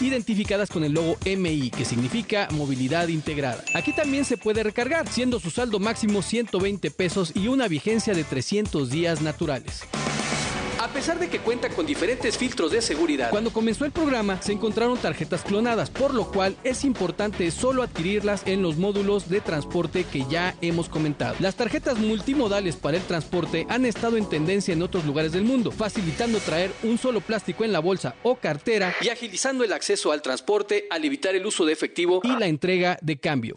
identificadas con el logo MI, que significa movilidad integrada. Aquí también se puede recargar, siendo su saldo máximo 120 pesos y una vigencia de 300 días naturales. A pesar de que cuenta con diferentes filtros de seguridad, cuando comenzó el programa se encontraron tarjetas clonadas, por lo cual es importante solo adquirirlas en los módulos de transporte que ya hemos comentado. Las tarjetas multimodales para el transporte han estado en tendencia en otros lugares del mundo, facilitando traer un solo plástico en la bolsa o cartera y agilizando el acceso al transporte al evitar el uso de efectivo y la entrega de cambio.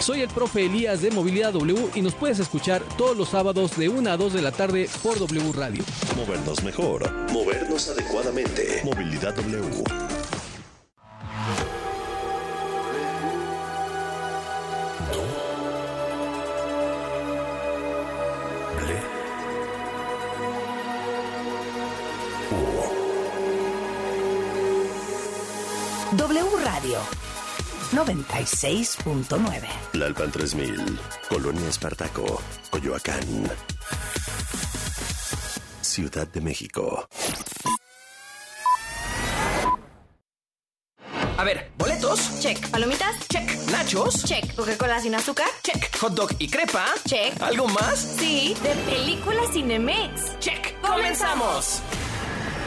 Soy el profe Elías de Movilidad W y nos puedes escuchar todos los sábados de 1 a 2 de la tarde por W Radio. Movernos mejor, movernos adecuadamente. Movilidad W. W Radio 96.9. Lalpan 3000, Colonia Espartaco, Coyoacán. Ciudad de México. A ver, boletos. Check. ¿Palomitas? Check. Nachos. Check. ¿Coca-Cola sin azúcar? Check. Hot dog y crepa. Check. ¿Algo más? Sí, de película Cinemex. Check. ¡Comenzamos!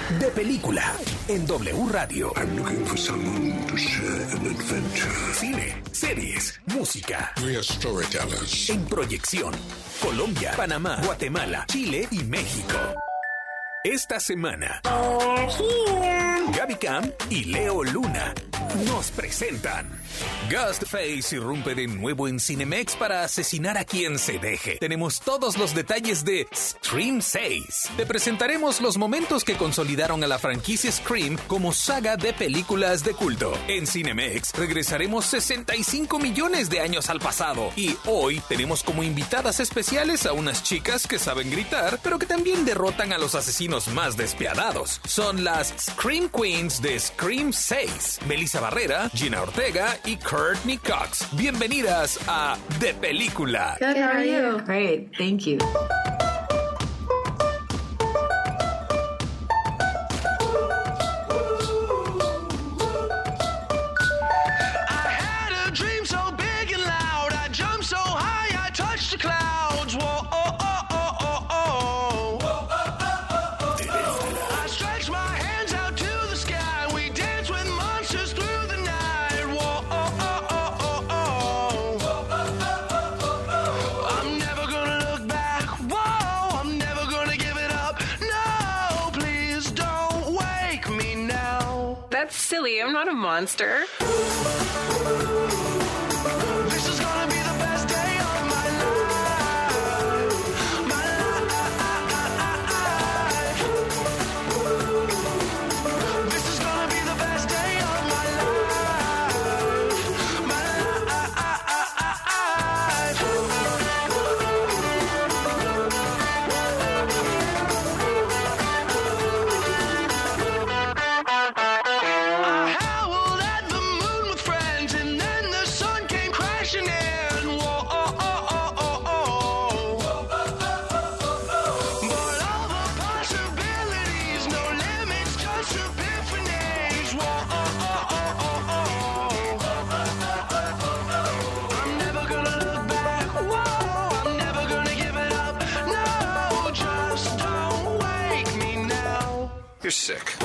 De película en W Radio. I'm looking for someone to share an adventure. Cine, series, música. We are storytellers. En proyección. Colombia, Panamá, Guatemala, Chile y México. Esta semana, Gaby Cam y Leo Luna nos presentan. Ghostface irrumpe de nuevo en Cinemex para asesinar a quien se deje. Tenemos todos los detalles de Scream 6. Te presentaremos los momentos que consolidaron a la franquicia Scream como saga de películas de culto. En Cinemex regresaremos 65 millones de años al pasado y hoy tenemos como invitadas especiales a unas chicas que saben gritar, pero que también derrotan a los asesinos más despiadados. Son las Scream Queens de Scream 6. Melissa Barrera, Gina Ortega y Courtney Cox. Bienvenidas a De Película. Good, how are you? Great, thank you. I'm not a monster. Sick.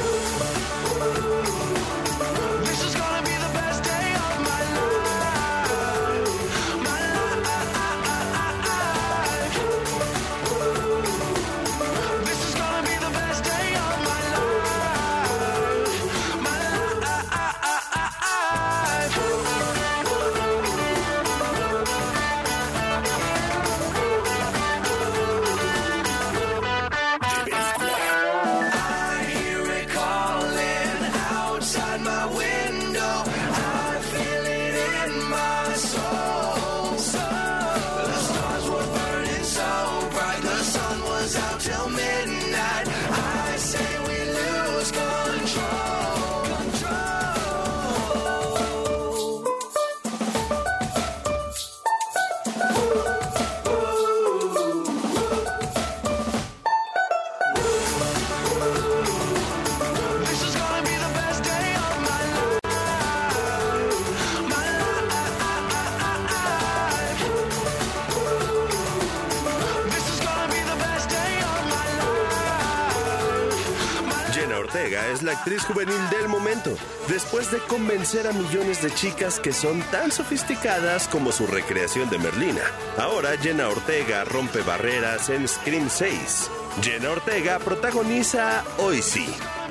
Después de convencer a millones de chicas que son tan sofisticadas como su recreación de Merlina. Ahora Jenna Ortega rompe barreras en Scream 6. Jenna Ortega protagoniza Hoy Sí,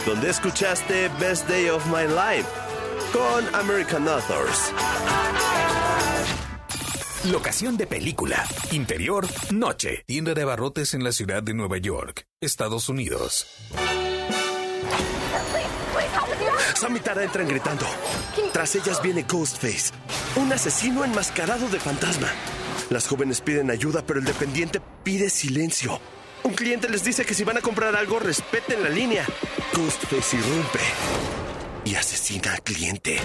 donde escuchaste Best Day of My Life con American Authors. Locación de película. Interior, noche. Tienda de abarrotes en la ciudad de Nueva York, Estados Unidos. Sam y Tara entran gritando. Tras ellas viene Ghostface, un asesino enmascarado de fantasma. Las jóvenes piden ayuda, pero el dependiente pide silencio. Un cliente les dice que si van a comprar algo, respeten la línea. Ghostface irrumpe y asesina al cliente.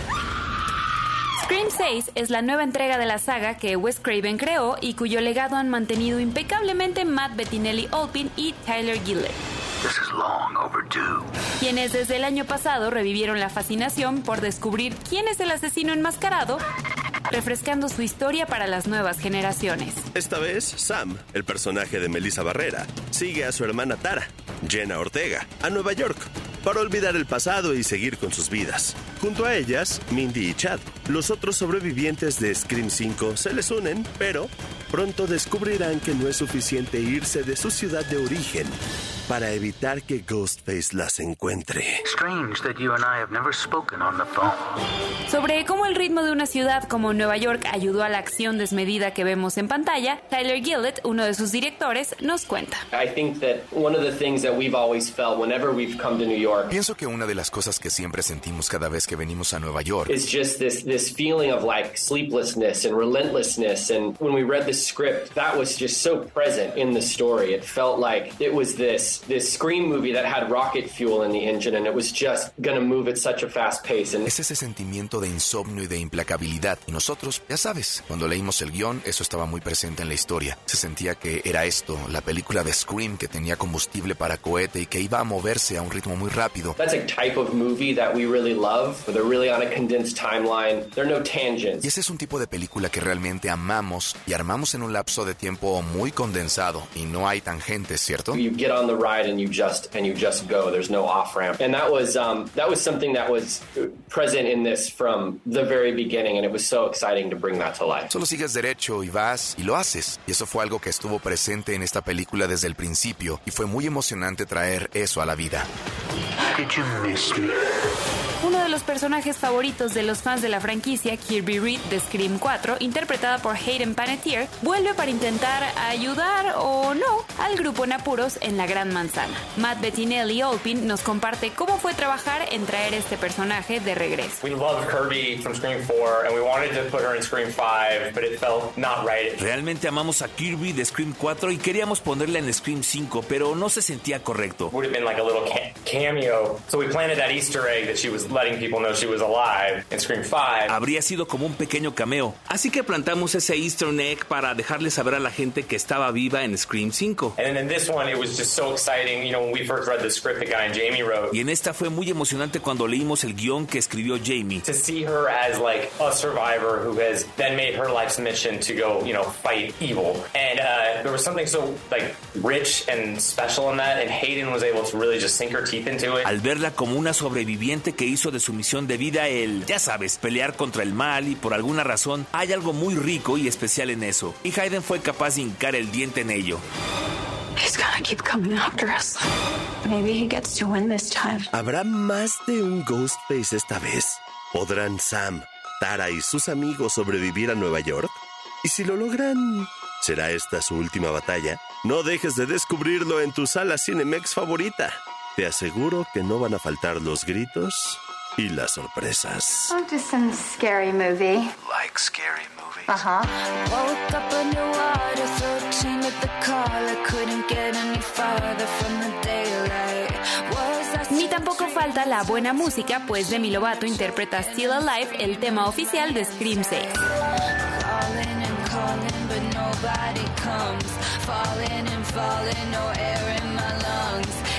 Scream 6 es la nueva entrega de la saga que Wes Craven creó y cuyo legado han mantenido impecablemente Matt Bettinelli Olpin y Tyler Gillett. Quienes desde el año pasado revivieron la fascinación por descubrir quién es el asesino enmascarado, refrescando su historia para las nuevas generaciones. Esta vez, Sam, el personaje de Melissa Barrera, sigue a su hermana Tara, Jenna Ortega, a Nueva York para olvidar el pasado y seguir con sus vidas. Junto a ellas, Mindy y Chad, los otros sobrevivientes de Scream 5 se les unen, pero pronto descubrirán que no es suficiente irse de su ciudad de origen para evitar que Ghostface las encuentre. Sobre cómo el ritmo de una ciudad como Nueva York ayudó a la acción desmedida que vemos en pantalla, Tyler Gillett, uno de sus directores, nos cuenta. Pienso que una de las cosas que siempre sentimos cada vez que venimos a Nueva York is just this this feeling of the script that story it felt like it was this this scream movie that had rocket fuel in the engine and it was just going to move at such a fast pace. And es ese sentimiento de insomnio y de implacabilidad. Y nosotros ya sabes cuando leímos el guion eso estaba muy presente en la historia. Se sentía que era esto la película de Scream que tenía combustible para cohete y que iba a moverse a un ritmo muy rápido that's a type of movie that we really love they're really on a condensed timeline. There are no tangents. Y ese es un tipo de película que realmente amamos y armamos en un lapso de tiempo muy condensado y no hay tangentes cierto you get on the ride and you just and you just go. There's no off ramp and that was um, that was something that was present in this from the very beginning and it was so exciting to bring that to life. Solo sigues derecho y vas y lo haces. Y eso fue algo que estuvo presente en esta película desde el principio y fue muy emocionante traer eso a la vida uno de los personajes favoritos de los fans de la franquicia, Kirby Reed de Scream 4, interpretada por Hayden Panettiere, vuelve para intentar ayudar o no al grupo en apuros en la Gran Manzana. Matt Bettinelli Olpin nos comparte cómo fue trabajar en traer este personaje de regreso. We loved Kirby from Scream 4 and we wanted to put her in Scream 5, but it felt not right. Realmente amamos a Kirby de Scream 4 y queríamos ponerla en Scream 5, pero no se sentía correcto. Would have been like a little cameo. So we planted that Easter egg that she was letting people know she was alive in Scream 5. Habría sido como un pequeño cameo. Así que plantamos ese Easter egg para dejarle saber a la gente que estaba viva en Scream 5. And then in this one it was just so exciting, you know, when we first read the script that guy and Jamie wrote. Y en esta fue muy emocionante cuando leímos el guion que escribió Jamie. To see her as like a survivor who has then made her life's mission to go, you know, fight evil. And uh, there was something so like rich and special in that and Hayden was able to really just sink her teeth into it. Al verla como una sobreviviente que hizo de su misión de vida el, ya sabes, pelear contra el mal y por alguna razón hay algo muy rico y especial en eso. Y Hayden fue capaz de hincar el diente en ello. ¿Habrá más de un Ghostface esta vez? ¿Podrán Sam, Tara y sus amigos sobrevivir a Nueva York? Y si lo logran, ¿será esta su última batalla? No dejes de descubrirlo en tu sala Cinemex favorita. Te aseguro que no van a faltar los gritos y las sorpresas. Oh, just some scary movie. Like scary movies. Uh-huh. Woke up underwater, 13 at the collar, couldn't get any farther from the daylight. Ni tampoco falta la buena música, pues Demi Lovato interpreta Still Alive, el tema oficial de Scream 6. calling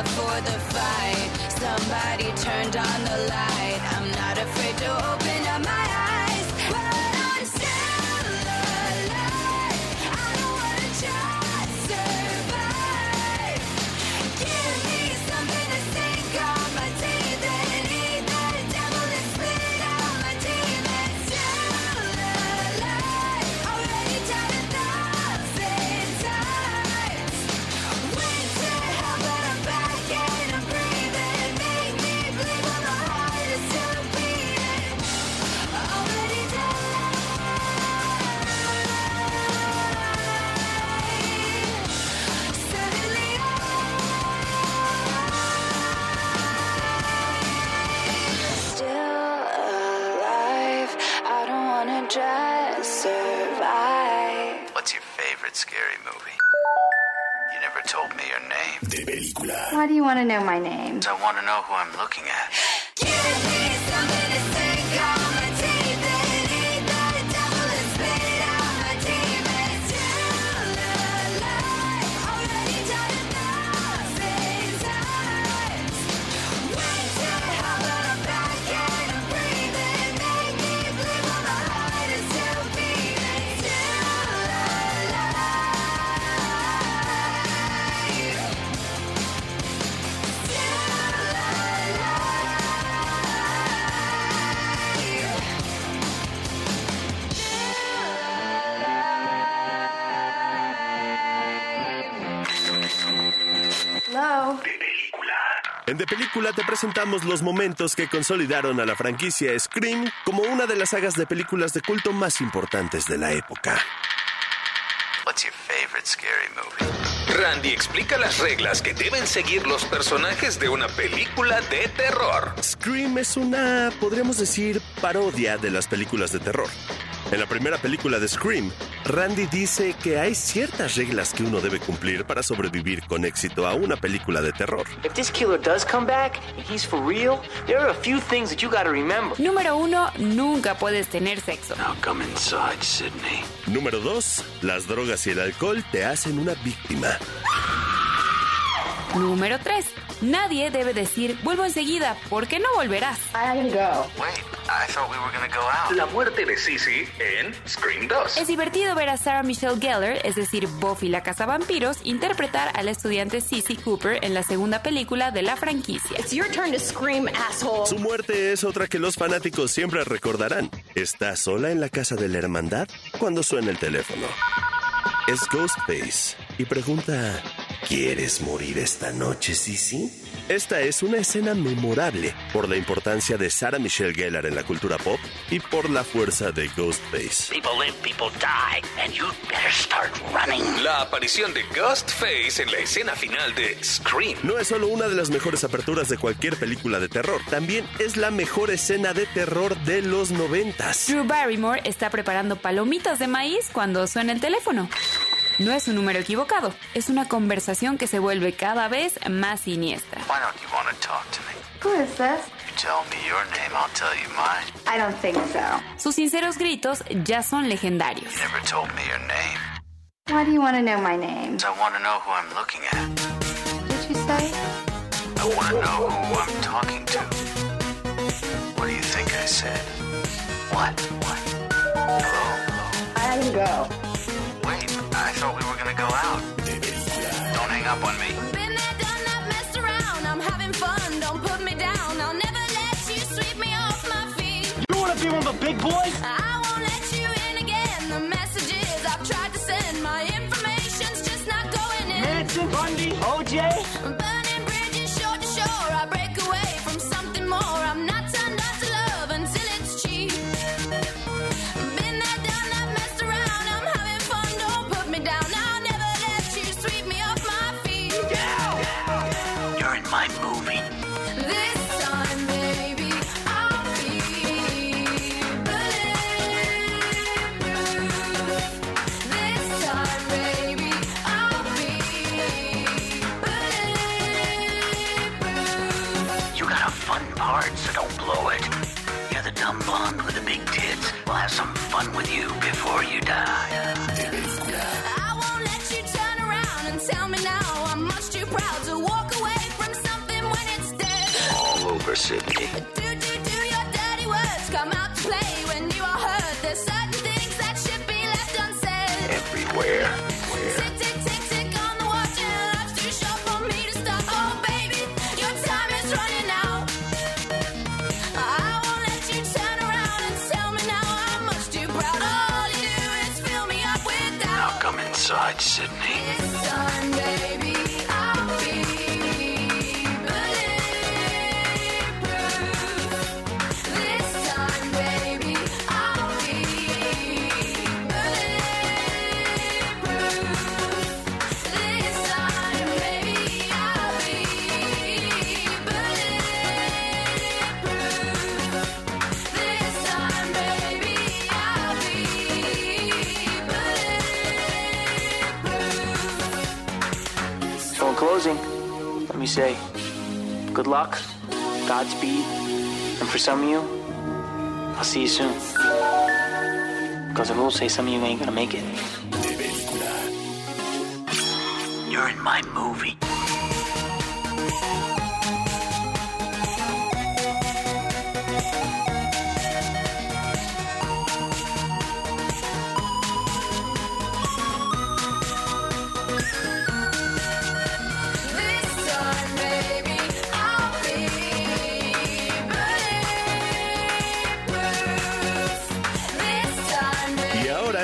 up for the fight. Somebody turned on the light. I'm not afraid to open up my eyes. Know my name? I want to know who I'm looking at. Película te presentamos los momentos que consolidaron a la franquicia Scream como una de las sagas de películas de culto más importantes de la época. What's your favorite scary movie? Randy explica las reglas que deben seguir los personajes de una película de terror. Scream es una, podríamos decir, parodia de las películas de terror. En la primera película de Scream, Randy dice que hay ciertas reglas que uno debe cumplir para sobrevivir con éxito a una película de terror. Número 1. Nunca puedes tener sexo. Now come inside. Número 2. Las drogas y el alcohol te hacen una víctima. Número 3. Nadie debe decir vuelvo enseguida porque no volverás. Wait, I thought we were gonna go out. La muerte de Sissy en Scream 2. Es divertido ver a Sarah Michelle Gellar, es decir, Buffy la cazavampiros, interpretar a la estudiante Cissy Cooper en la segunda película de la franquicia. It's your turn to scream, asshole. Su muerte es otra que los fanáticos siempre recordarán. Está sola en la casa de la hermandad cuando suena el teléfono. Es Ghostface y pregunta, ¿quieres morir esta noche, Sissy? Esta es una escena memorable por la importancia de Sarah Michelle Gellar en la cultura pop y por la fuerza de Ghostface. People live, people die, and you better start running. La aparición de Ghostface en la escena final de Scream. No es solo una de las mejores aperturas de cualquier película de terror, también es la mejor escena de terror de los noventas. Drew Barrymore está preparando palomitas de maíz cuando suena el teléfono. No es un número equivocado, es una conversación que se vuelve cada vez más siniestra. Why don't you want to talk to me? Who is this? You tell me your name, I'll tell you mine. I don't think so. Sus sinceros gritos ya son legendarios. You never told me your name. Why do you want to know my name? I want to know who I'm looking at. Did you say? I want to know who I'm talking to. What do you think I said? What? What? Hello? I gotta go. Wait, I thought we were gonna go out. Don't hang up on me. Been there, done that, messed around. I'm having fun. Don't put me down. I'll never let you sweep me off my feet. You wanna be one of the big boys? I closing, let me say good luck, Godspeed, and for some of you, I'll see you soon. Because I will say some of you ain't gonna make it. You're in my movie.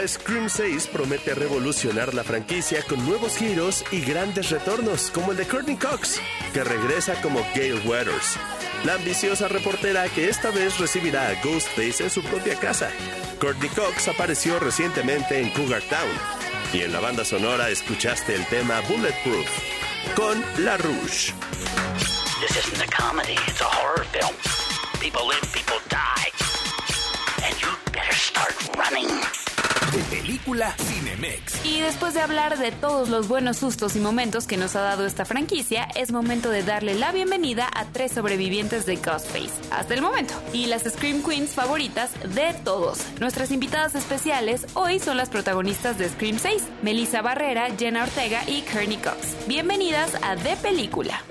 Scream 6 promete revolucionar la franquicia con nuevos giros y grandes retornos, como el de Courtney Cox, que regresa como Gail Weathers, la ambiciosa reportera que esta vez recibirá a Ghostface en su propia casa. Courtney Cox apareció recientemente en Cougar Town y en la banda sonora escuchaste el tema Bulletproof con La Rouge. This isn't a comedy, it's a horror film. People live, people die. And you better start running. De película Cinemex. Y después de hablar de todos los buenos sustos y momentos que nos ha dado esta franquicia, es momento de darle la bienvenida a tres sobrevivientes de Ghostface, hasta el momento, y las Scream Queens favoritas de todos. Nuestras invitadas especiales hoy son las protagonistas de Scream 6, Melissa Barrera, Jenna Ortega y Kearney Cox. Bienvenidas a De Película.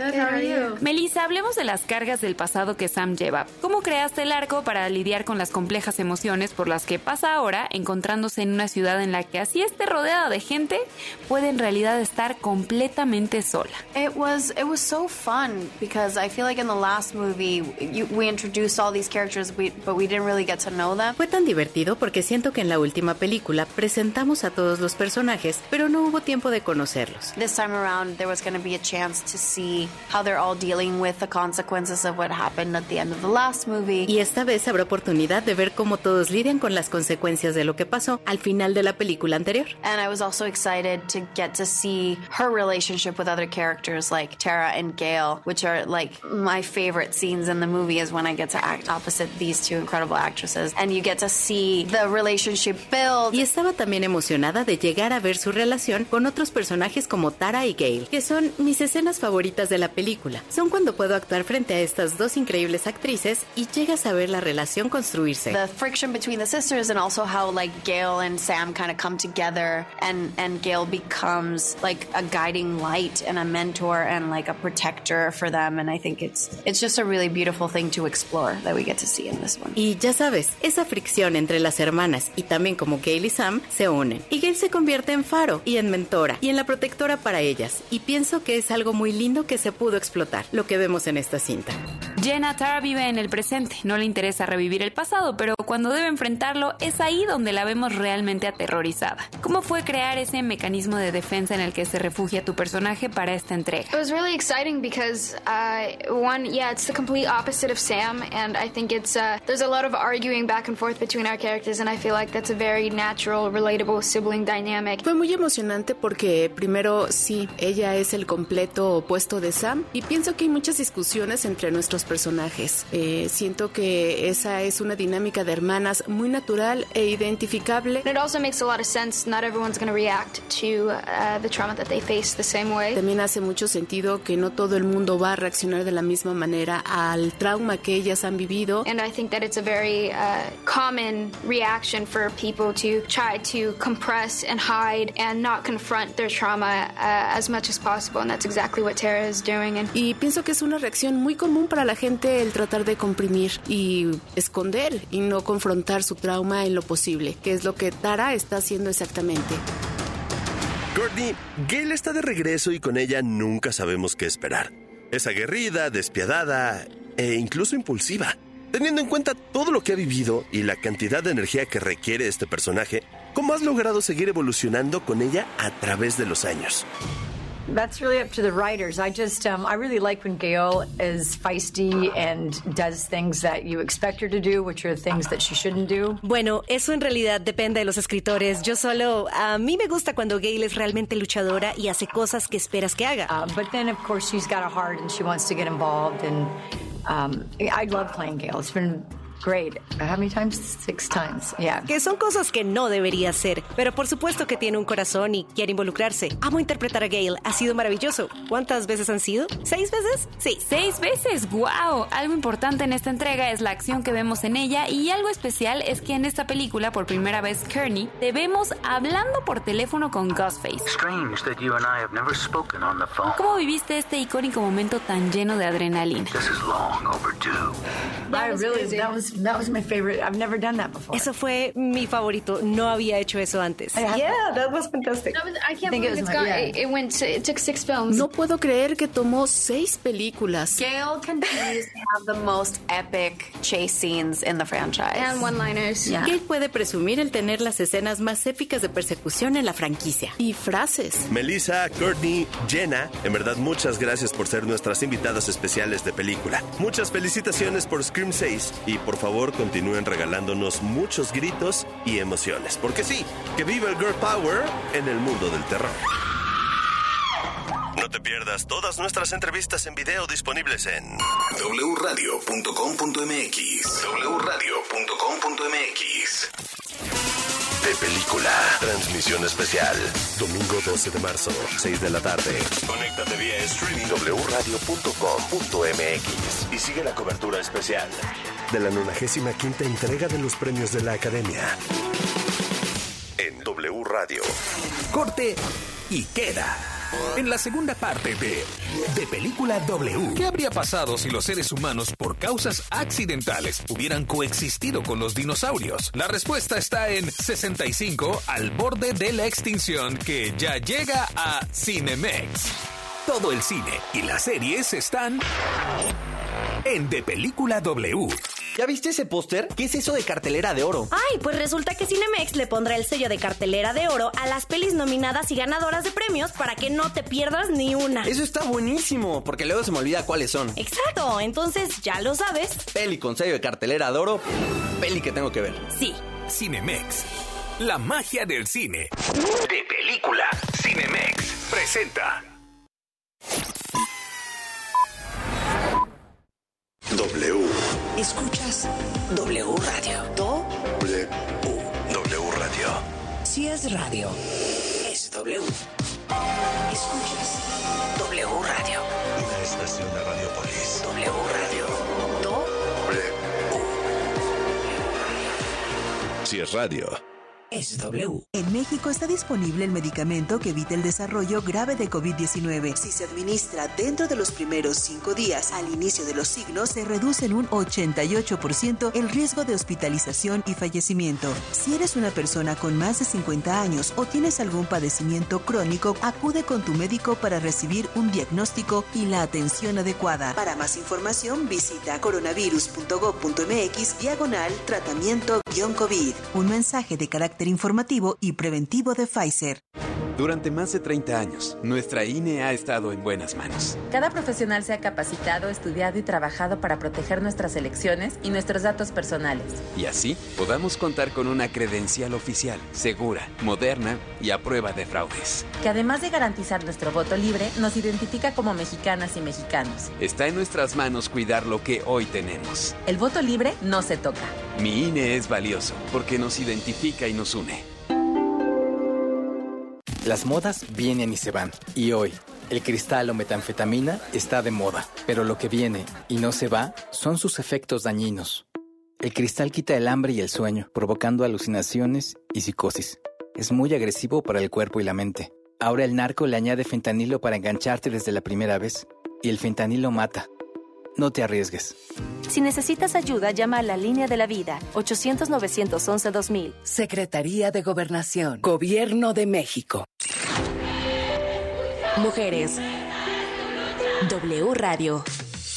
Melissa, hablemos de las cargas del pasado que Sam lleva. ¿Cómo creaste el arco para lidiar con las complejas emociones por las que pasa ahora encontrándose en una ciudad en la que así esté rodeada de gente, puede en realidad estar completamente sola? It was it was so fun because I feel like in the last movie you, we introduced all these characters, we, but we didn't really get to know them. Fue tan divertido porque siento que en la última película presentamos a todos los personajes, pero no hubo tiempo de conocerlos. This time around, there was going to be a chance to see how they're all dealing with the consequences of what happened at the end of the last movie. Y esta vez habrá oportunidad de ver cómo todos lidian con las consecuencias de lo que pasó al final de la película anterior. And I was also excited to get to see her relationship with other characters like Tara and Gail, which are like my favorite scenes in the movie is when I get to act opposite these two incredible actresses and you get to see the relationship build. Y estaba también emocionada de llegar a ver su relación con otros personajes como Tara y Gail, que son mis escenas favoritas de la película. Son cuando puedo actuar frente a estas dos increíbles actrices y llegas a ver la relación construirse. The friction between the sisters and also how like Gail and Sam kind of come together and and Gail becomes like a guiding light and a mentor and like a protector for them and I think it's it's just a really beautiful thing to explore that we get to see in this one. Y ya sabes, esa fricción entre las hermanas y también como Gail y Sam se unen. Y Gail se convierte en faro y en mentora y en la protectora para ellas. Y pienso que es algo muy lindo que se pudo explotar, lo que vemos en esta cinta. Jenna Tara vive en el presente, no le interesa revivir el pasado, pero cuando debe enfrentarlo es ahí donde la vemos realmente aterrorizada. ¿Cómo fue crear ese mecanismo de defensa en el que se refugia tu personaje para esta entrega? It was really exciting because uh, one, yeah, it's the complete opposite of Sam, and I think it's uh, there's a lot of arguing back and forth between our characters, and I feel like that's a very natural, relatable sibling dynamic. Fue muy emocionante porque primero sí, ella es el completo opuesto de Sam y pienso que hay muchas discusiones entre nuestros personajes. Eh, siento que esa es una dinámica de hermanas muy natural e identificable. It also makes a lot of sense. Not everyone's going to react to uh, the trauma that they face the same way. También hace mucho sentido que no todo el mundo va a reaccionar de la misma manera al trauma que ellas han vivido. And I think that it's a very uh, common reaction for people to try to compress and hide and not confront their trauma uh, as much as possible. And that's exactly what Tara is doing. And Y pienso que es una reacción muy común para la gente el tratar de comprimir y esconder y no confrontar su trauma en lo posible, que es lo que Tara está haciendo exactamente. Courtney, Gail está de regreso y con ella nunca sabemos qué esperar. Es aguerrida, despiadada e incluso impulsiva. Teniendo en cuenta todo lo que ha vivido y la cantidad de energía que requiere este personaje, ¿cómo has logrado seguir evolucionando con ella a través de los años? That's really up to the writers. I just, um, I really like when Gail is feisty and does things that you expect her to do, which are things that she shouldn't do. Bueno, eso en realidad depende de los escritores. Yo solo, a mí me gusta cuando Gail es realmente luchadora y hace cosas que esperas que haga. Uh, but then, of course, she's got a heart and she wants to get involved. And um, I love playing Gail. It's been great. How many times? Six times. Yeah. Que son cosas que no debería hacer, pero por supuesto que tiene un corazón y quiere involucrarse. Amo interpretar a Gail, ha sido maravilloso. ¿Cuántas veces han sido? ¿Seis veces? Sí. ¿Seis veces? ¡Wow! Algo importante en esta entrega es la acción que vemos en ella y algo especial es que en esta película, por primera vez, Kearney, te vemos hablando por teléfono con Ghostface. Strange that you and I have never spoken on the phone. ¿Cómo viviste este icónico momento tan lleno de adrenalina? This is long overdue. Really, that was, that was my favorite. I've never done that before. Eso fue mi favorito. No había hecho eso antes. Yeah, that was fantastic. That was, I can't think it believe was it's my- got, yeah. it, it went to, it took six films. No puedo creer que tomó seis películas. Gail continues to have the most epic chase scenes in the franchise. And one-liners. Gail puede presumir el tener las escenas más épicas de persecución en la franquicia. Y frases. Melissa, Courtney, Jenna, en verdad muchas gracias por ser nuestras invitadas especiales de película. Muchas felicitaciones por Scream 6 y por favor continúen regalándonos muchos gritos y emociones. Porque sí, que viva el Girl Power en el mundo del terror. No te pierdas todas nuestras entrevistas en video disponibles en wradio.com.mx wradio.com.mx De Película. Transmisión especial. Domingo 12 de marzo, 6 de la tarde. Conéctate vía streaming wradio.com.mx y sigue la cobertura especial de la 95 entrega de los premios de la Academia. En W Radio. Corte y queda. En la segunda parte de De Película W. ¿Qué habría pasado si los seres humanos, por causas accidentales, hubieran coexistido con los dinosaurios? La respuesta está en 65 al borde de la extinción que ya llega a Cinemex. Todo el cine y las series están en De Película W. ¿Ya viste ese póster? ¿Qué es eso de cartelera de oro? Ay, pues resulta que Cinemex le pondrá el sello de cartelera de oro a las pelis nominadas y ganadoras de premios para que no te pierdas ni una. Eso está buenísimo, porque luego se me olvida cuáles son. Exacto, entonces ya lo sabes. Peli con sello de cartelera de oro, peli que tengo que ver. Sí. Cinemex. La magia del cine. De película. Cinemex presenta. W. Escuchas W Radio. Do, W. W Radio. si es radio, es W. Escuchas W Radio. Una estación de Radiopolis. W Radio. Do, Si es radio. En México está disponible el medicamento que evita el desarrollo grave de COVID-19. Si se administra dentro de los primeros cinco días al inicio de los signos, se reduce en un 88% el riesgo de hospitalización y fallecimiento. Si eres una persona con más de 50 años o tienes algún padecimiento crónico, acude con tu médico para recibir un diagnóstico y la atención adecuada. Para más información, visita coronavirus.gov.mx diagonal tratamiento-COVID. Un mensaje de carácter informativo y preventivo de Pfizer. Durante más de 30 años, nuestra INE ha estado en buenas manos. Cada profesional se ha capacitado, estudiado y trabajado para proteger nuestras elecciones y nuestros datos personales. Y así podamos contar con una credencial oficial, segura, moderna y a prueba de fraudes. Que además de garantizar nuestro voto libre, nos identifica como mexicanas y mexicanos. Está en nuestras manos cuidar lo que hoy tenemos. El voto libre no se toca. Mi INE es valioso porque nos identifica y nos une. Las modas vienen y se van. Y hoy, el cristal o metanfetamina está de moda. Pero lo que viene y no se va son sus efectos dañinos. El cristal quita el hambre y el sueño, provocando alucinaciones y psicosis. Es muy agresivo para el cuerpo y la mente. Ahora el narco le añade fentanilo para engancharte desde la primera vez. Y el fentanilo mata. No te arriesgues. Si necesitas ayuda, llama a la línea de la vida 800-911-2000. Secretaría de Gobernación. Gobierno de México. Mujeres. W Radio.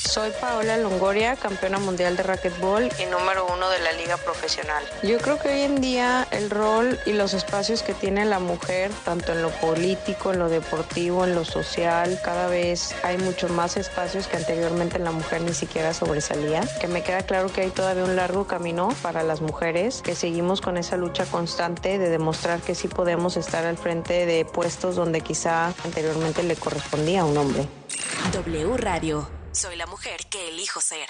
Soy Paola Longoria, campeona mundial de racquetball y número uno de la liga profesional. Yo creo que hoy en día el rol y los espacios que tiene la mujer, tanto en lo político, en lo deportivo, en lo social, cada vez hay muchos más espacios que anteriormente la mujer ni siquiera sobresalía. Que me queda claro que hay todavía un largo camino para las mujeres, que seguimos con esa lucha constante de demostrar que sí podemos estar al frente de puestos donde quizá anteriormente le correspondía a un hombre. W Radio. Soy la mujer que elijo ser.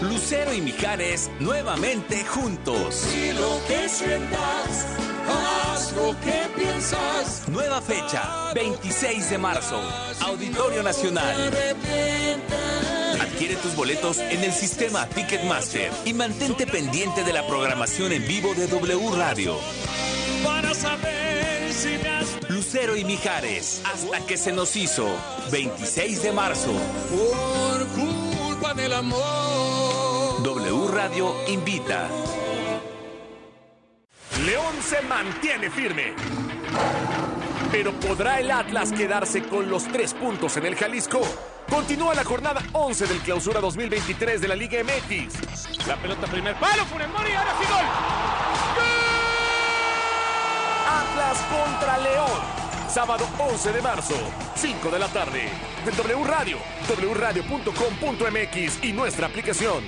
Lucero y Mijares nuevamente juntos. Y lo que sientas, haz lo que piensas. Nueva fecha, 26 de marzo, Auditorio Nacional. Adquiere tus boletos en el sistema Ticketmaster y mantente pendiente de la programación en vivo de W Radio. Para saber si me has Lucero y Mijares, hasta que se nos hizo, 26 de marzo. por culpa del amor. W Radio invita. León se mantiene firme. Pero ¿podrá el Atlas quedarse con los tres puntos en el Jalisco? Continúa la jornada 11 del clausura 2023 de la Liga MX. La pelota primer palo, Funes Mori, ahora sí gol. Atlas contra León. Sábado 11 de marzo, 5 de la tarde. En W Radio, wradio.com.mx y nuestra aplicación.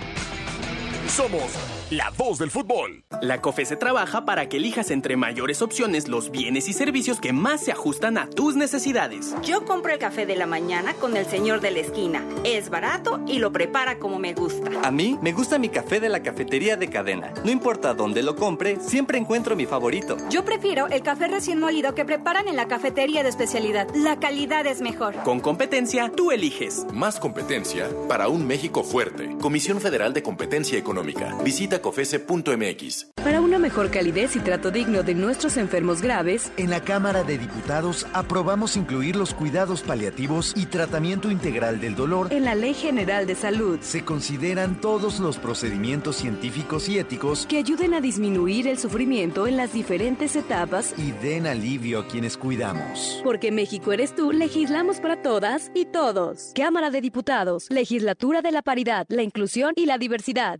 Somos la voz del fútbol. La COFESE trabaja para que elijas entre mayores opciones los bienes y servicios que más se ajustan a tus necesidades. Yo compro el café de la mañana con el señor de la esquina. Es barato y lo prepara como me gusta. A mí me gusta mi café de la cafetería de cadena. No importa dónde lo compre, siempre encuentro mi favorito. Yo prefiero el café recién molido que preparan en la cafetería de especialidad. La calidad es mejor. Con competencia, tú eliges. Más competencia para un México fuerte. Comisión Federal de Competencia Económica. Visita cofese.mx. Para una mejor calidez y trato digno de nuestros enfermos graves, En la Cámara de Diputados aprobamos incluir los cuidados paliativos y tratamiento integral del dolor. en la Ley General de Salud, Se consideran todos los procedimientos científicos y éticos que ayuden a disminuir el sufrimiento en las diferentes etapas, y den alivio a quienes cuidamos. porque México eres tú, legislamos para todas y todos. Cámara de Diputados, Legislatura de la Paridad, la Inclusión y la Diversidad.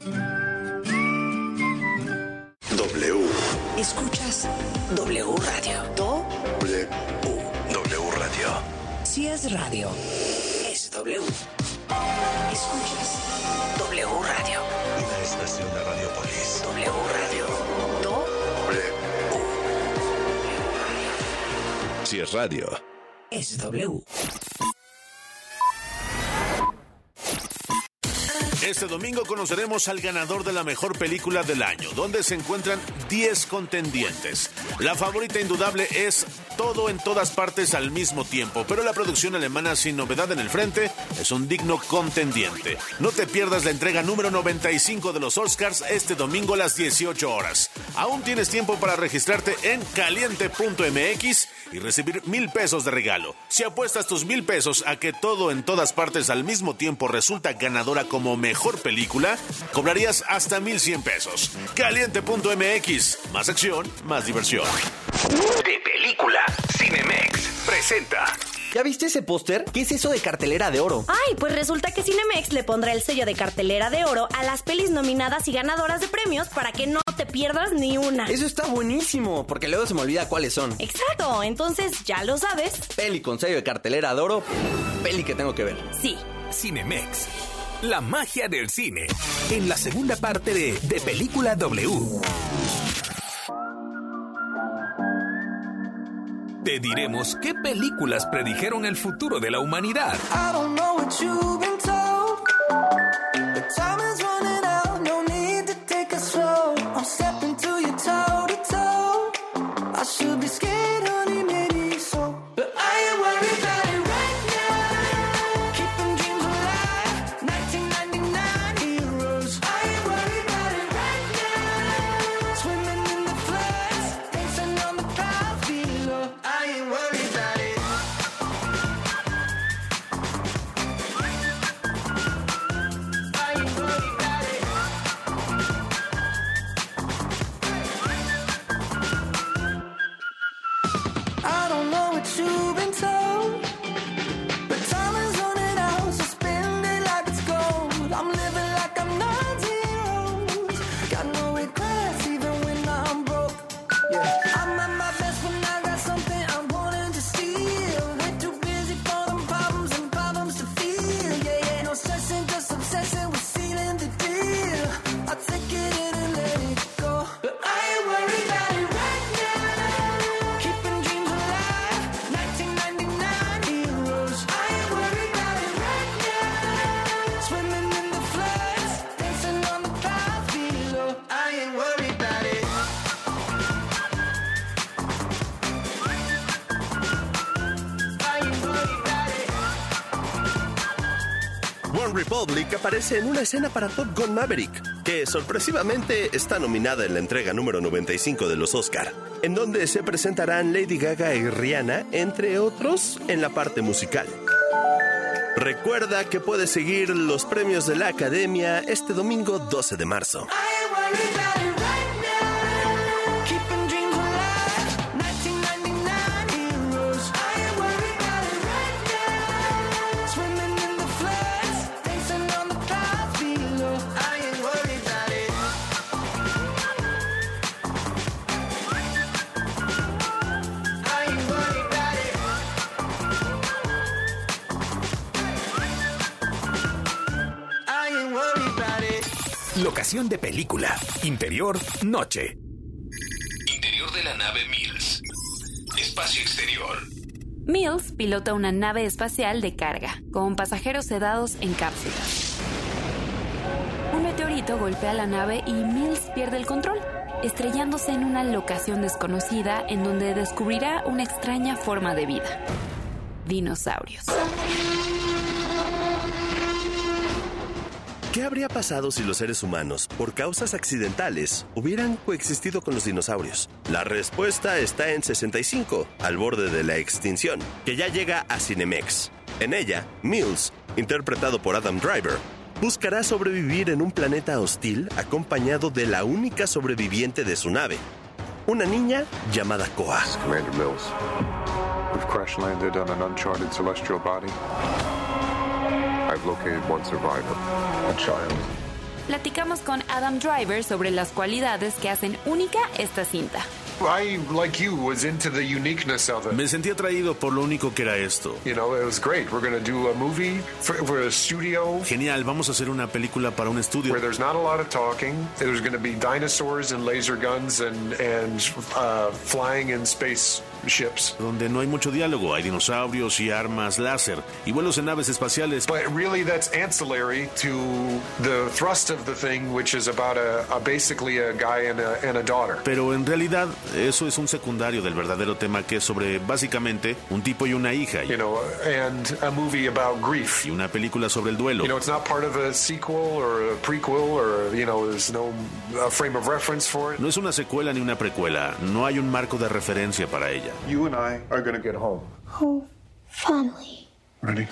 W. Escuchas W Radio. Do. W. W Radio. Si es radio, es W. Escuchas W Radio. Una estación de Radiopolis. W Radio. Do. Si es radio. Es W. Este domingo conoceremos al ganador de la mejor película del año, donde se encuentran 10 contendientes. La favorita indudable es Todo en todas partes al mismo tiempo, pero la producción alemana sin novedad en el frente es un digno contendiente. No te pierdas la entrega número 95 de los Oscars este domingo a las 18 horas. Aún tienes tiempo para registrarte en caliente.mx y recibir mil pesos de regalo. Si apuestas tus mil pesos a que todo en todas partes al mismo tiempo resulta ganadora como mejor película, cobrarías hasta mil cien pesos. Caliente.mx. Más acción, más diversión. De película, Cinemex presenta. ¿Ya viste ese póster? ¿Qué es eso de cartelera de oro? Ay, pues resulta que Cinemex le pondrá el sello de cartelera de oro a las pelis nominadas y ganadoras de premios para que no te pierdas ni una. Eso está buenísimo, porque luego se me olvida cuáles son. Exacto, entonces ya lo sabes. Peli con sello de cartelera de oro, peli que tengo que ver. Sí. Cinemex. La magia del cine. En la segunda parte de De Película W. Te diremos qué películas predijeron el futuro de la humanidad. Republic aparece en una escena para Top Gun Maverick, que sorpresivamente está nominada en la entrega número 95 de los Oscar, en donde se presentarán Lady Gaga y Rihanna, entre otros, en la parte musical. Recuerda que puedes seguir los premios de la Academia este domingo 12 de marzo. De película. Interior, noche. Interior de la nave Mills. Espacio exterior. Mills pilota una nave espacial de carga, con pasajeros sedados en cápsulas. Un meteorito golpea la nave y Mills pierde el control, estrellándose en una locación desconocida en donde descubrirá una extraña forma de vida. Dinosaurios. ¿Qué habría pasado si los seres humanos, por causas accidentales, hubieran coexistido con los dinosaurios? La respuesta está en 65, al borde de la extinción, que ya llega a Cinemex. En ella, Mills, interpretado por Adam Driver, buscará sobrevivir en un planeta hostil acompañado de la única sobreviviente de su nave, una niña llamada Koa. Commander Mills, celestial. I've located one survivor, a child. Platicamos con Adam Driver sobre las cualidades que hacen única esta cinta. I, like you, was into the uniqueness of it. Me sentí atraído por lo único que era esto. You know, it was great. We're going to do a movie for, for a studio Genial, vamos a hacer una película para un estudio where there's not a lot of talking. There's going to be dinosaurs and laser guns and and uh, flying in space ships. donde no hay mucho diálogo, hay dinosaurios y armas láser y vuelos en naves espaciales. But really, that's ancillary to the thrust of the thing, which is about a, a basically a guy and a, and a daughter. Pero en realidad eso es un secundario del verdadero tema que es sobre básicamente un tipo y una hija You know, and a movie about grief. y una película sobre el duelo. You know, it's not part of a sequel or a prequel or, you know, there's no frame of reference for it. No es una secuela ni una precuela, no hay un marco de referencia para ella. You and I are to get home. Oh, finally. Ready?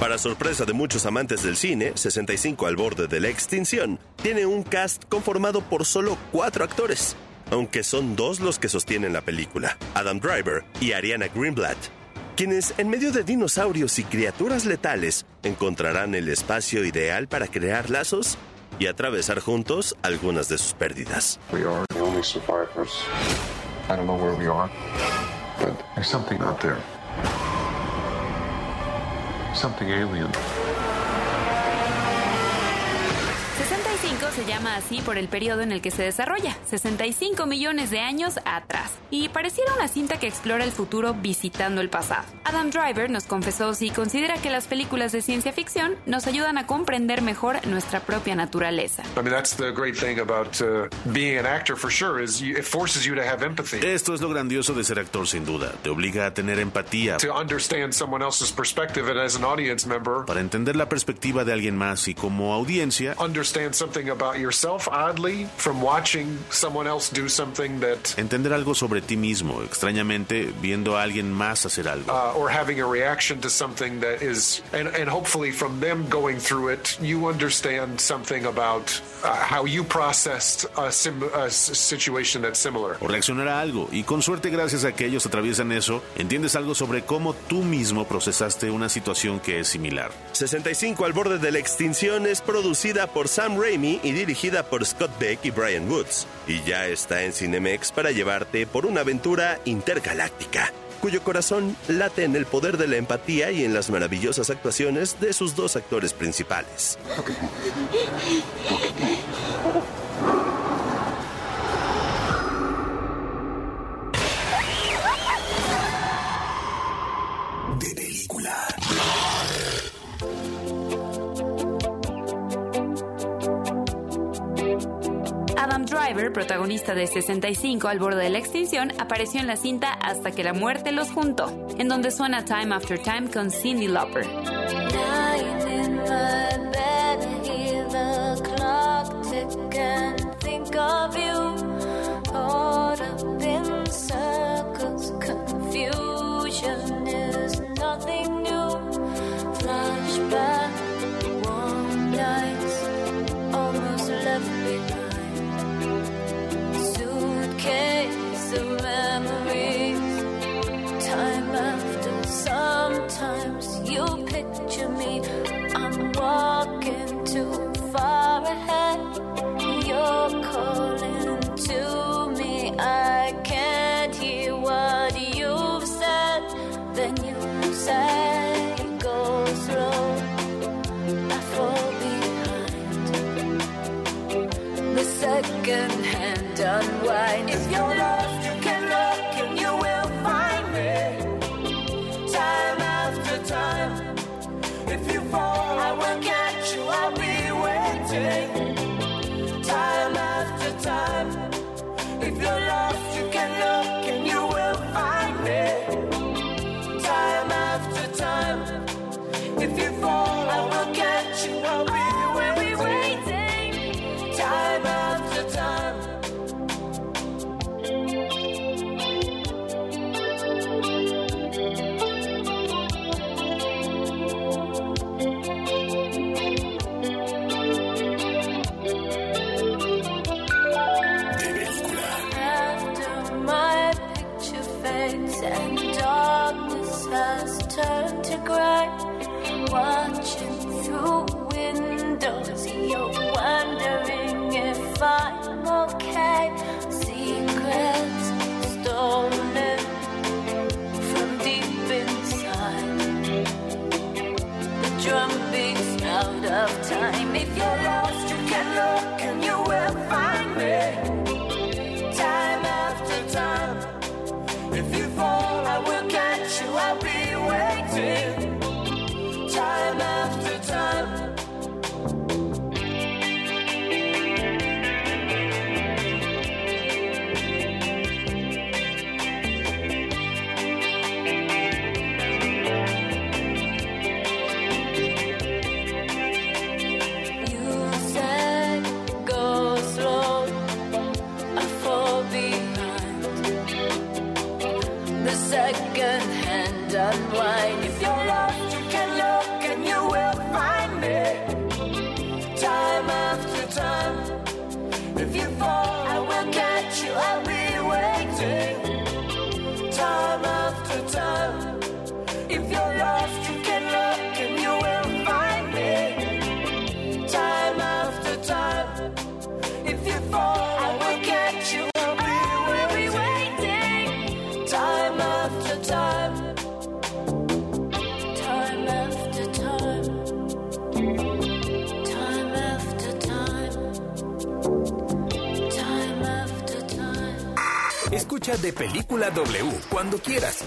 Para sorpresa de muchos amantes del cine, 65 al borde de la extinción tiene un cast conformado por solo cuatro actores, aunque son dos los que sostienen la película, Adam Driver y Ariana Greenblatt, quienes en medio de dinosaurios y criaturas letales encontrarán el espacio ideal para crear lazos y atravesar juntos algunas de sus pérdidas. We are the only survivors. I don't know where we are, but there's something out there. Something alien. Se llama así por el periodo en el que se desarrolla, 65 millones de años atrás, y pareciera una cinta que explora el futuro visitando el pasado. Adam Driver nos confesó si considera que las películas de ciencia ficción nos ayudan a comprender mejor nuestra propia naturaleza. I mean, that's the great thing about being an actor for sure is you, it forces you to have empathy. Esto es lo grandioso de ser actor sin duda, te obliga a tener empatía To understand someone else's perspective and as an audience member, para entender la perspectiva de alguien más y como audiencia understand something about yourself oddly from watching someone else do something that entender algo sobre ti mismo, extrañamente viendo a alguien más hacer algo. uh, or having a reaction to something that is and, and hopefully from them going through it you understand something about how you processed a, sim- a s- situation that's similar o reaccionar a algo. Y con suerte, gracias a que ellos atraviesan eso, entiendes algo sobre cómo tú mismo procesaste una situación que es similar. 65 al borde de la extinción es producida por Sam Raimi y dirigida por Scott Beck y Brian Woods. Y ya está en Cinemex para llevarte por una aventura intergaláctica, cuyo corazón late en el poder de la empatía y en las maravillosas actuaciones de sus dos actores principales. Protagonista de 65 al borde de la extinción, apareció en la cinta Hasta que la muerte los juntó, en donde suena Time After Time con Cindy Lauper. Walking too far ahead. You're calling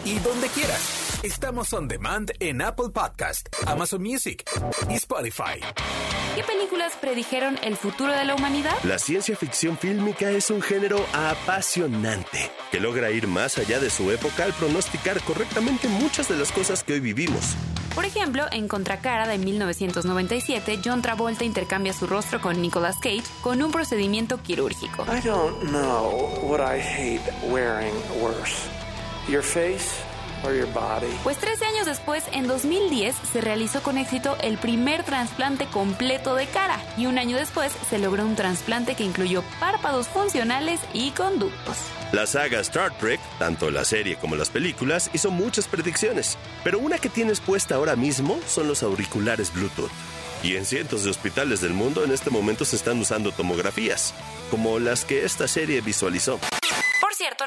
y donde quieras. Estamos on demand en Apple Podcast, Amazon Music y Spotify. ¿Qué películas predijeron el futuro de la humanidad? La ciencia ficción fílmica es un género apasionante que logra ir más allá de su época al pronosticar correctamente muchas de las cosas que hoy vivimos. Por ejemplo, en Contracara de 1997, John Travolta intercambia su rostro con Nicolas Cage con un procedimiento quirúrgico. I don't know what I hate wearing worse. Your face or your body. Pues 13 años después, en 2010, se realizó con éxito el primer trasplante completo de cara y un año después se logró un trasplante que incluyó párpados funcionales y conductos. La saga Star Trek, tanto la serie como las películas, hizo muchas predicciones, pero una que tienes puesta ahora mismo son los auriculares Bluetooth. Y en cientos de hospitales del mundo en este momento se están usando tomografías, como las que esta serie visualizó.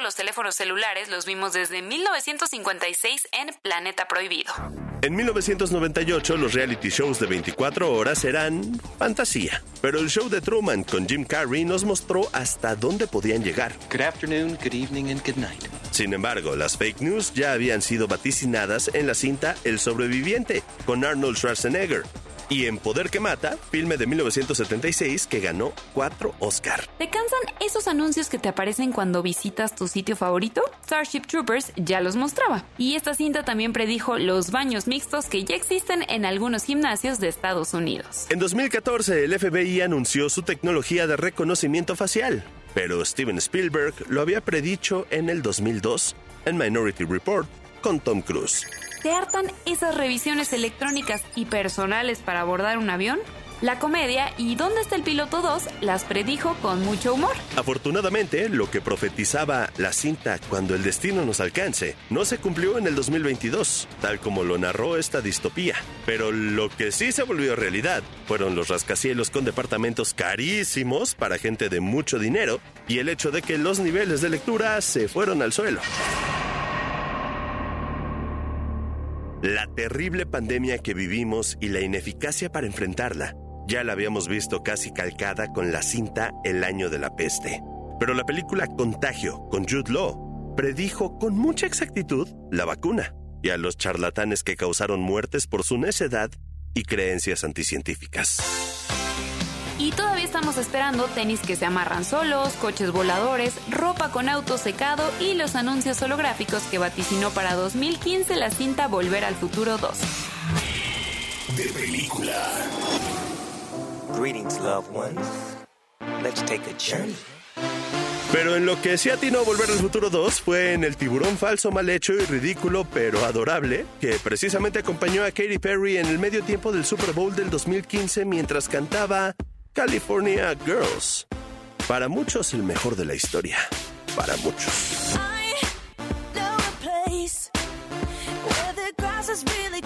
Los teléfonos celulares los vimos desde 1956 en Planeta Prohibido. En 1998 los reality shows de 24 horas eran fantasía, pero el show de Truman con Jim Carrey nos mostró hasta dónde podían llegar. Good afternoon, good evening, and good night. Sin embargo, las fake news ya habían sido vaticinadas en la cinta El sobreviviente con Arnold Schwarzenegger. Y en Poder que Mata, filme de 1976 que ganó cuatro Oscar. ¿Te cansan esos anuncios que te aparecen cuando visitas tu sitio favorito? Starship Troopers ya los mostraba. Y esta cinta también predijo los baños mixtos que ya existen en algunos gimnasios de Estados Unidos. En 2014, el FBI anunció su tecnología de reconocimiento facial, pero Steven Spielberg lo había predicho en el 2002 en Minority Report con Tom Cruise. ¿Te hartan esas revisiones electrónicas y personales para abordar un avión? La comedia y ¿Dónde está el piloto 2? las predijo con mucho humor. Afortunadamente, lo que profetizaba la cinta cuando el destino nos alcance no se cumplió en el 2022, tal como lo narró esta distopía. Pero lo que sí se volvió realidad fueron los rascacielos con departamentos carísimos para gente de mucho dinero y el hecho de que los niveles de lectura se fueron al suelo. La terrible pandemia que vivimos y la ineficacia para enfrentarla ya la habíamos visto casi calcada con la cinta El año de la peste. Pero la película Contagio con Jude Law predijo con mucha exactitud la vacuna y a los charlatanes que causaron muertes por su necedad y creencias anticientíficas. Y todavía estamos esperando tenis que se amarran solos, coches voladores, ropa con auto secado y los anuncios holográficos que vaticinó para 2015 la cinta Volver al Futuro 2. De película. Greetings, loved ones. Let's take a journey. Pero en lo que sí atinó a Volver al Futuro 2 fue en el tiburón falso mal hecho y ridículo pero adorable, que precisamente acompañó a Katy Perry en el medio tiempo del Super Bowl del 2015 mientras cantaba California Girls. Para muchos el mejor de la historia. Para muchos. know a place where the grass is really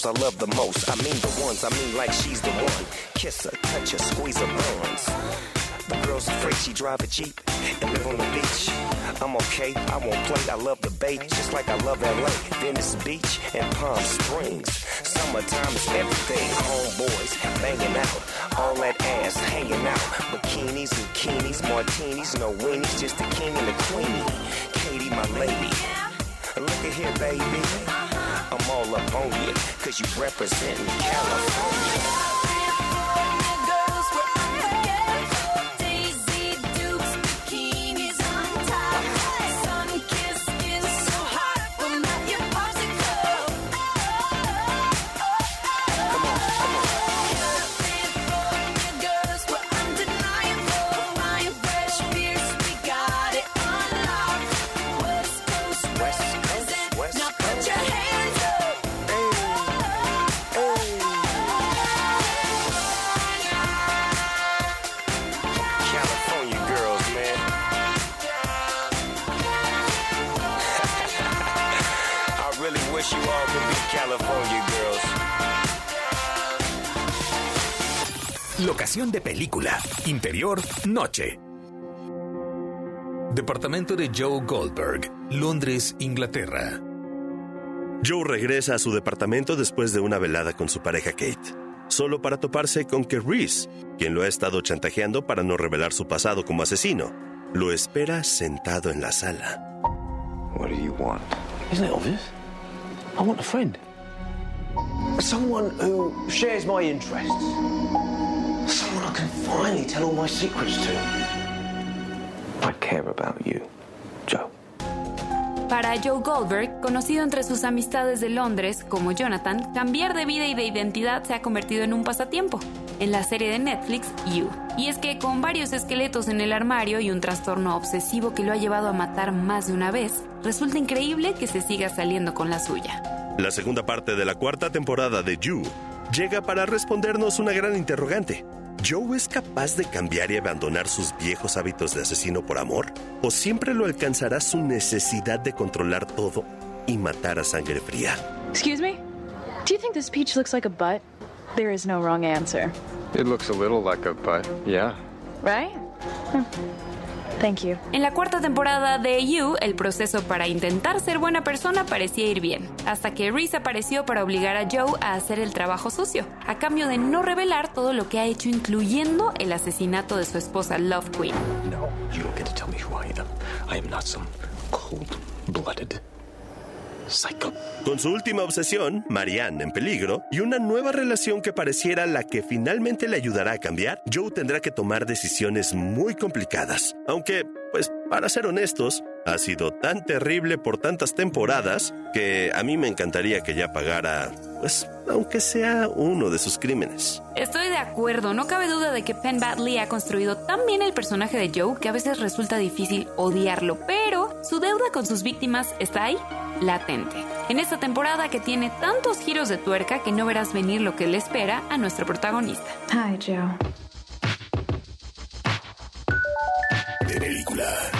girls I love the most. I mean the ones, I mean like she's the one. Kiss her, touch her, squeeze her bones. The girl's afraid she drive a Jeep and live on the beach. I'm okay, I won't play, I love the bay, just like I love LA. Venice Beach and Palm Springs. Summertime is everything. Homeboys banging out, all that ass hanging out. Bikinis, bikinis, martinis, no weenies, just the king and the queenie. Katie, my lady. Look at here, baby. I'm all up on you, cause you representing California. Locación de película. Interior, noche. Departamento de Joe Goldberg, Londres, Inglaterra. Joe regresa a su departamento después de una velada con su pareja Kate, solo para toparse con que Reese, quien lo ha estado chantajeando para no revelar su pasado como asesino, lo espera sentado en la sala. What do you want? Isn't it obvious? I want a friend. Someone who shares my interests. Someone I can finally tell all my secrets to. I care about you, Joe. Para Joe Goldberg, conocido entre sus amistades de Londres como Jonathan, cambiar de vida y de identidad se ha convertido en un pasatiempo. En la serie de Netflix You. Y es que con varios esqueletos en el armario y un trastorno obsesivo que lo ha llevado a matar más de una vez, resulta increíble que se siga saliendo con la suya. La segunda parte de la cuarta temporada de You llega para respondernos una gran interrogante. ¿Joe es capaz de cambiar y abandonar sus viejos hábitos de asesino por amor? ¿O siempre lo alcanzará su necesidad de controlar todo y matar a sangre fría? Excuse me? Do you think this peach looks like a butt? There is no wrong answer. It looks a little like a butt, yeah. Right? Hmm. Thank you. En la cuarta temporada de You, el proceso para intentar ser buena persona parecía ir bien, hasta que Reese apareció para obligar a Joe a hacer el trabajo sucio, a cambio de no revelar todo lo que ha hecho, incluyendo el asesinato de su esposa Love Queen. No, you don't get to tell me who I am. I am not some cold-blooded psycho. Con su última obsesión, Marianne en peligro, y una nueva relación que pareciera la que finalmente le ayudará a cambiar, Joe tendrá que tomar decisiones muy complicadas. Aunque, pues, para ser honestos, ha sido tan terrible por tantas temporadas que a mí me encantaría que ya pagara, pues, aunque sea uno de sus crímenes. Estoy de acuerdo, no cabe duda de que Penn Badley ha construido tan bien el personaje de Joe que a veces resulta difícil odiarlo, pero su deuda con sus víctimas está ahí, latente. En esta temporada que tiene tantos giros de tuerca que no verás venir lo que le espera a nuestro protagonista. Hi, Joe. De película.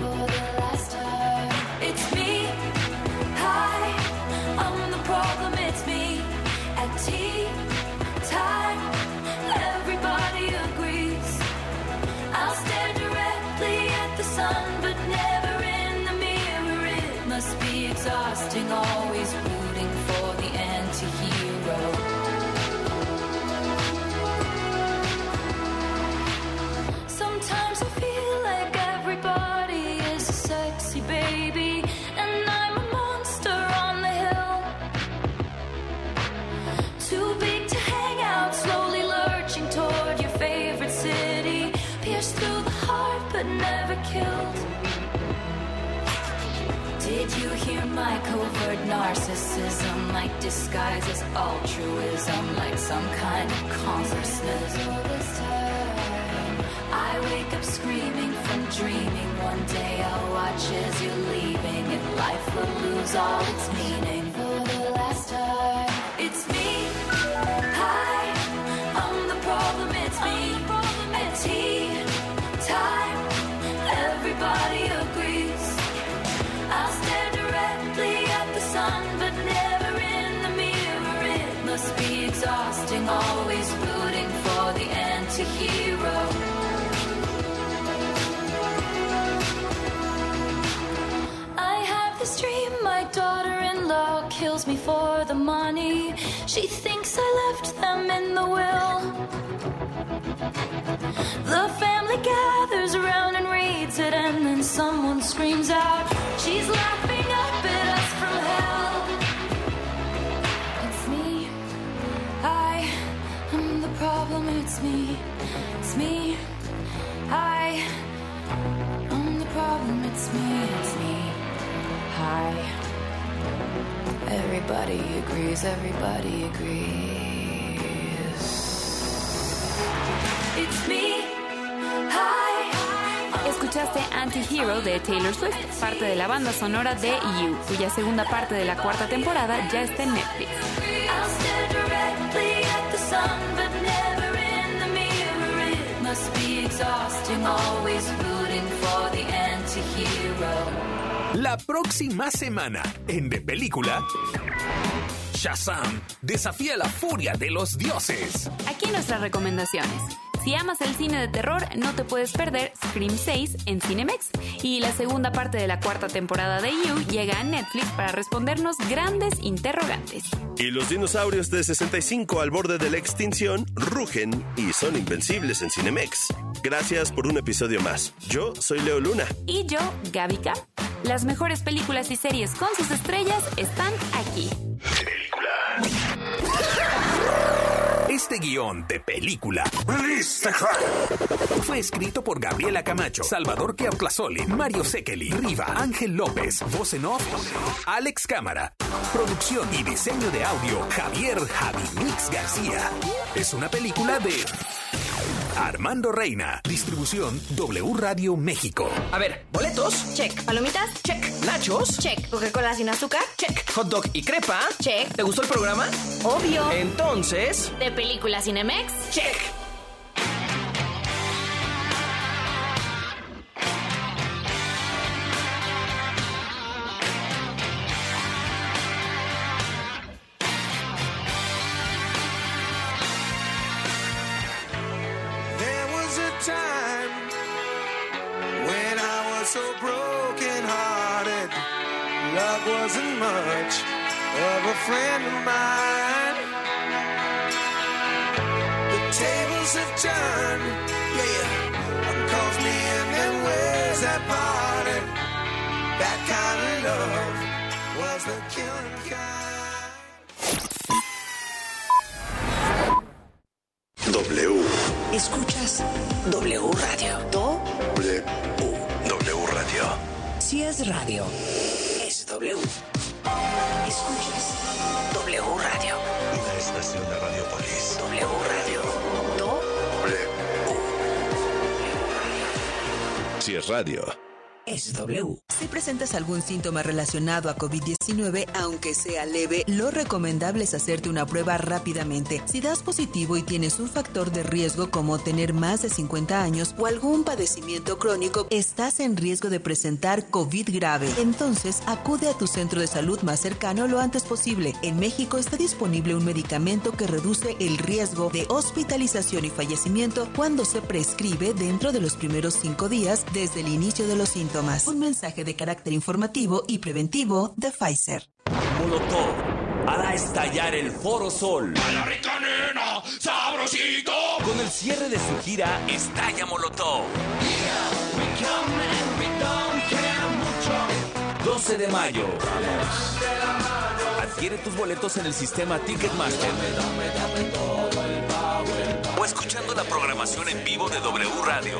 Covert narcissism? Like disguise as altruism, like some kind of consciousness. I wake up screaming from dreaming. One day I'll watch as you're leaving, and life will lose all its meaning. Always rooting for the anti hero. I have this dream my daughter in law kills me for the money. She thinks I left them in the will. The family gathers around and reads it, and then someone screams out, I am the problem. It's me. It's me. Hi. Everybody agrees, everybody agrees. It's me. Hi. Escuchaste Anti-Hero de Taylor Swift, parte de la banda sonora de You, cuya segunda parte de la cuarta temporada ya está en Netflix. I'll stare directly at the sun, but never in the mirror. It must be exhausting, always rooting for the anti-hero. La próxima semana, en De Película, Shazam desafía la furia de los dioses. Aquí nuestras recomendaciones. Si amas el cine de terror, no te puedes perder Scream 6 en Cinemex. Y la segunda parte de la cuarta temporada de You llega a Netflix para respondernos grandes interrogantes. Y los dinosaurios de 65 al borde de la extinción rugen y son invencibles en Cinemex. Gracias por un episodio más. Yo soy Leo Luna. Y yo, Gaby Cap. Las mejores películas y series con sus estrellas están aquí. Este guion de película fue escrito por Gabriela Camacho, Salvador Keautlazoli, Mario Sekeli, Riva, Ángel López, voz en off, Alex Cámara, producción y diseño de audio, Javier Javimix García. Es una película de Armando Reina, distribución W Radio México. A ver, boletos. Check. ¿Palomitas? Check. Nachos. Check. ¿Coca-Cola sin azúcar? Check. Hot dog y crepa. Check. ¿Te gustó el programa? Obvio. Entonces. ¿De película Cinemex? Check. So broken hearted. Love wasn't much of a friend of mine. The tables have turned, yeah. Calls me in and ways that parted. That kind of love was the killing kind. W. Escuchas W Radio. Si es radio. Es W. Escuchas W Radio. Una estación de Radiopolis. W Radio. Do W. Si es radio. Es W. Si presentas algún síntoma relacionado a COVID-19, aunque sea leve, lo recomendable es hacerte una prueba rápidamente. Si das positivo y tienes un factor de riesgo como tener más de 50 años o algún padecimiento crónico, estás en riesgo de presentar COVID grave. Entonces, acude a tu centro de salud más cercano lo antes posible. En México está disponible un medicamento que reduce el riesgo de hospitalización y fallecimiento cuando se prescribe dentro de los primeros cinco días desde el inicio de los síntomas. Un mensaje de carácter informativo y preventivo de Pfizer. Molotov hará estallar el Foro Sol. ¡A la rica nena! ¡Sabrosito! Con el cierre de su gira Estalla Molotov. 12 de mayo. Adquiere tus boletos en el sistema Ticketmaster. O escuchando la programación en vivo de W Radio.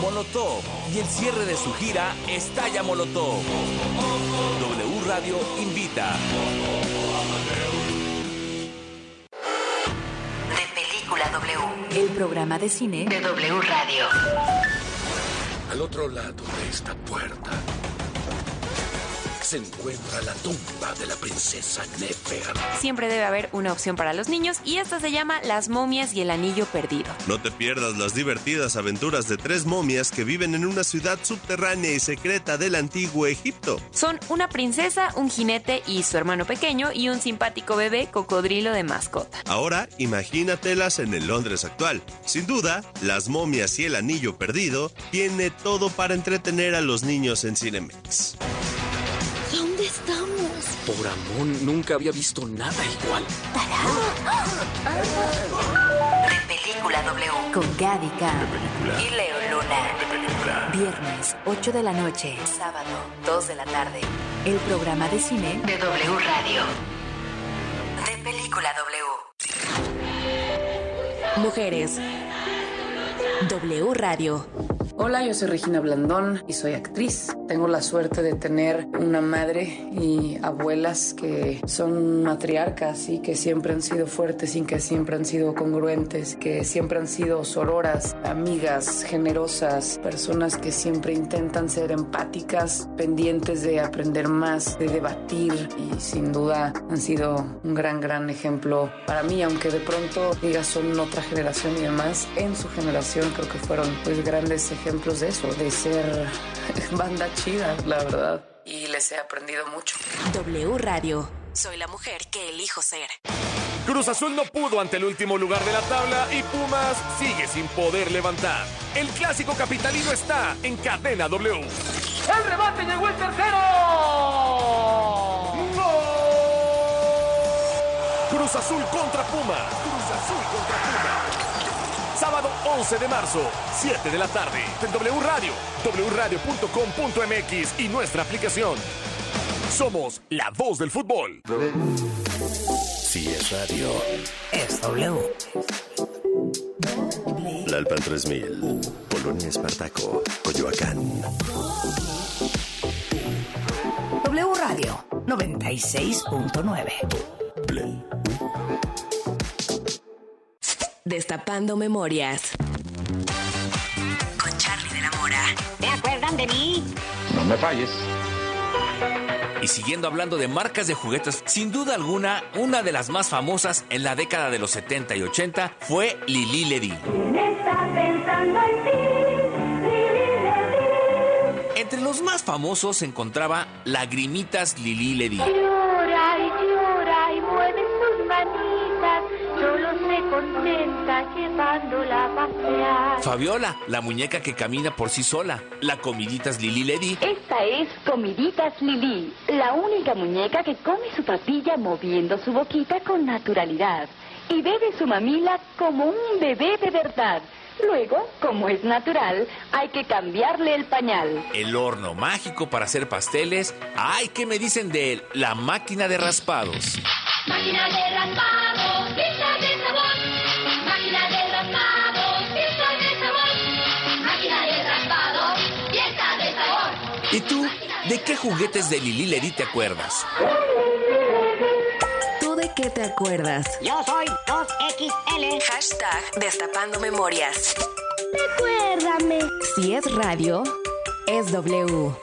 Molotov y el cierre de su gira Estalla Molotov. W Radio invita. De Película W. El programa de cine de W Radio. Al otro lado de esta puerta se encuentra la tumba de la princesa Nefer. Siempre debe haber una opción para los niños y esta se llama Las momias y el anillo perdido. No te pierdas las divertidas aventuras de tres momias que viven en una ciudad subterránea y secreta del antiguo Egipto. Son una princesa, un jinete y su hermano pequeño y un simpático bebé cocodrilo de mascota. Ahora imagínatelas en el Londres actual. Sin duda, Las momias y el anillo perdido tiene todo para entretener a los niños en Cinemex. Por amor, nunca había visto nada igual. De Película W. Con Gaby Cam y Leo Luna. Viernes, 8 de la noche. Sábado, 2 de la tarde. El programa de cine de W Radio. De Película W. Mujeres. W Radio. Hola, yo soy Regina Blandón y soy actriz. Tengo la suerte de tener una madre y abuelas que son matriarcas y que siempre han sido fuertes y que siempre han sido congruentes, que siempre han sido sororas, amigas, generosas, personas que siempre intentan ser empáticas, pendientes de aprender más, de debatir y sin duda han sido un gran, gran ejemplo para mí, aunque de pronto digas son otra generación y demás, en su generación creo que fueron pues grandes ejemplos de eso, de ser banda chida, la verdad. Y les he aprendido mucho. W Radio. Soy la mujer que elijo ser. Cruz Azul no pudo ante el último lugar de la tabla y Pumas sigue sin poder levantar. El clásico capitalino está en cadena W. El remate llegó el tercero. Cruz Azul contra Pumas. 11 de marzo, 7 de la tarde, en W Radio, wradio.com.mx y nuestra aplicación. Somos la voz del fútbol. Si es radio, Es W. Lalpan 3000, Polonia Espartaco, Coyoacán. W Radio 96.9. Destapando memorias. Con Charlie de la Mora. ¿Te acuerdan de mí? No me falles. Y siguiendo hablando de marcas de juguetes, sin duda alguna, una de las más famosas en la década de los 70 y 80 fue Lili Ledy. Entre los más famosos se encontraba Lagrimitas Lili Ledy. Llevándola a pasear. Fabiola, la muñeca que camina por sí sola. La comiditas Lili Ledy. Esta es Comiditas Lili, la única muñeca que come su papilla moviendo su boquita con naturalidad y bebe su mamila como un bebé de verdad. Luego, como es natural, hay que cambiarle el pañal. El horno mágico para hacer pasteles. Ay, ¿qué me dicen de la máquina de raspados? Máquina de raspado, pieza de sabor. Máquina de raspado, pieza de sabor. Máquina de raspado, pieza de sabor. ¿Y tú, de qué juguetes de Lili Ledy te acuerdas? ¿Tú de qué te acuerdas? Yo soy 2XL. Hashtag Destapando Memorias. Recuérdame. Si es radio, es W.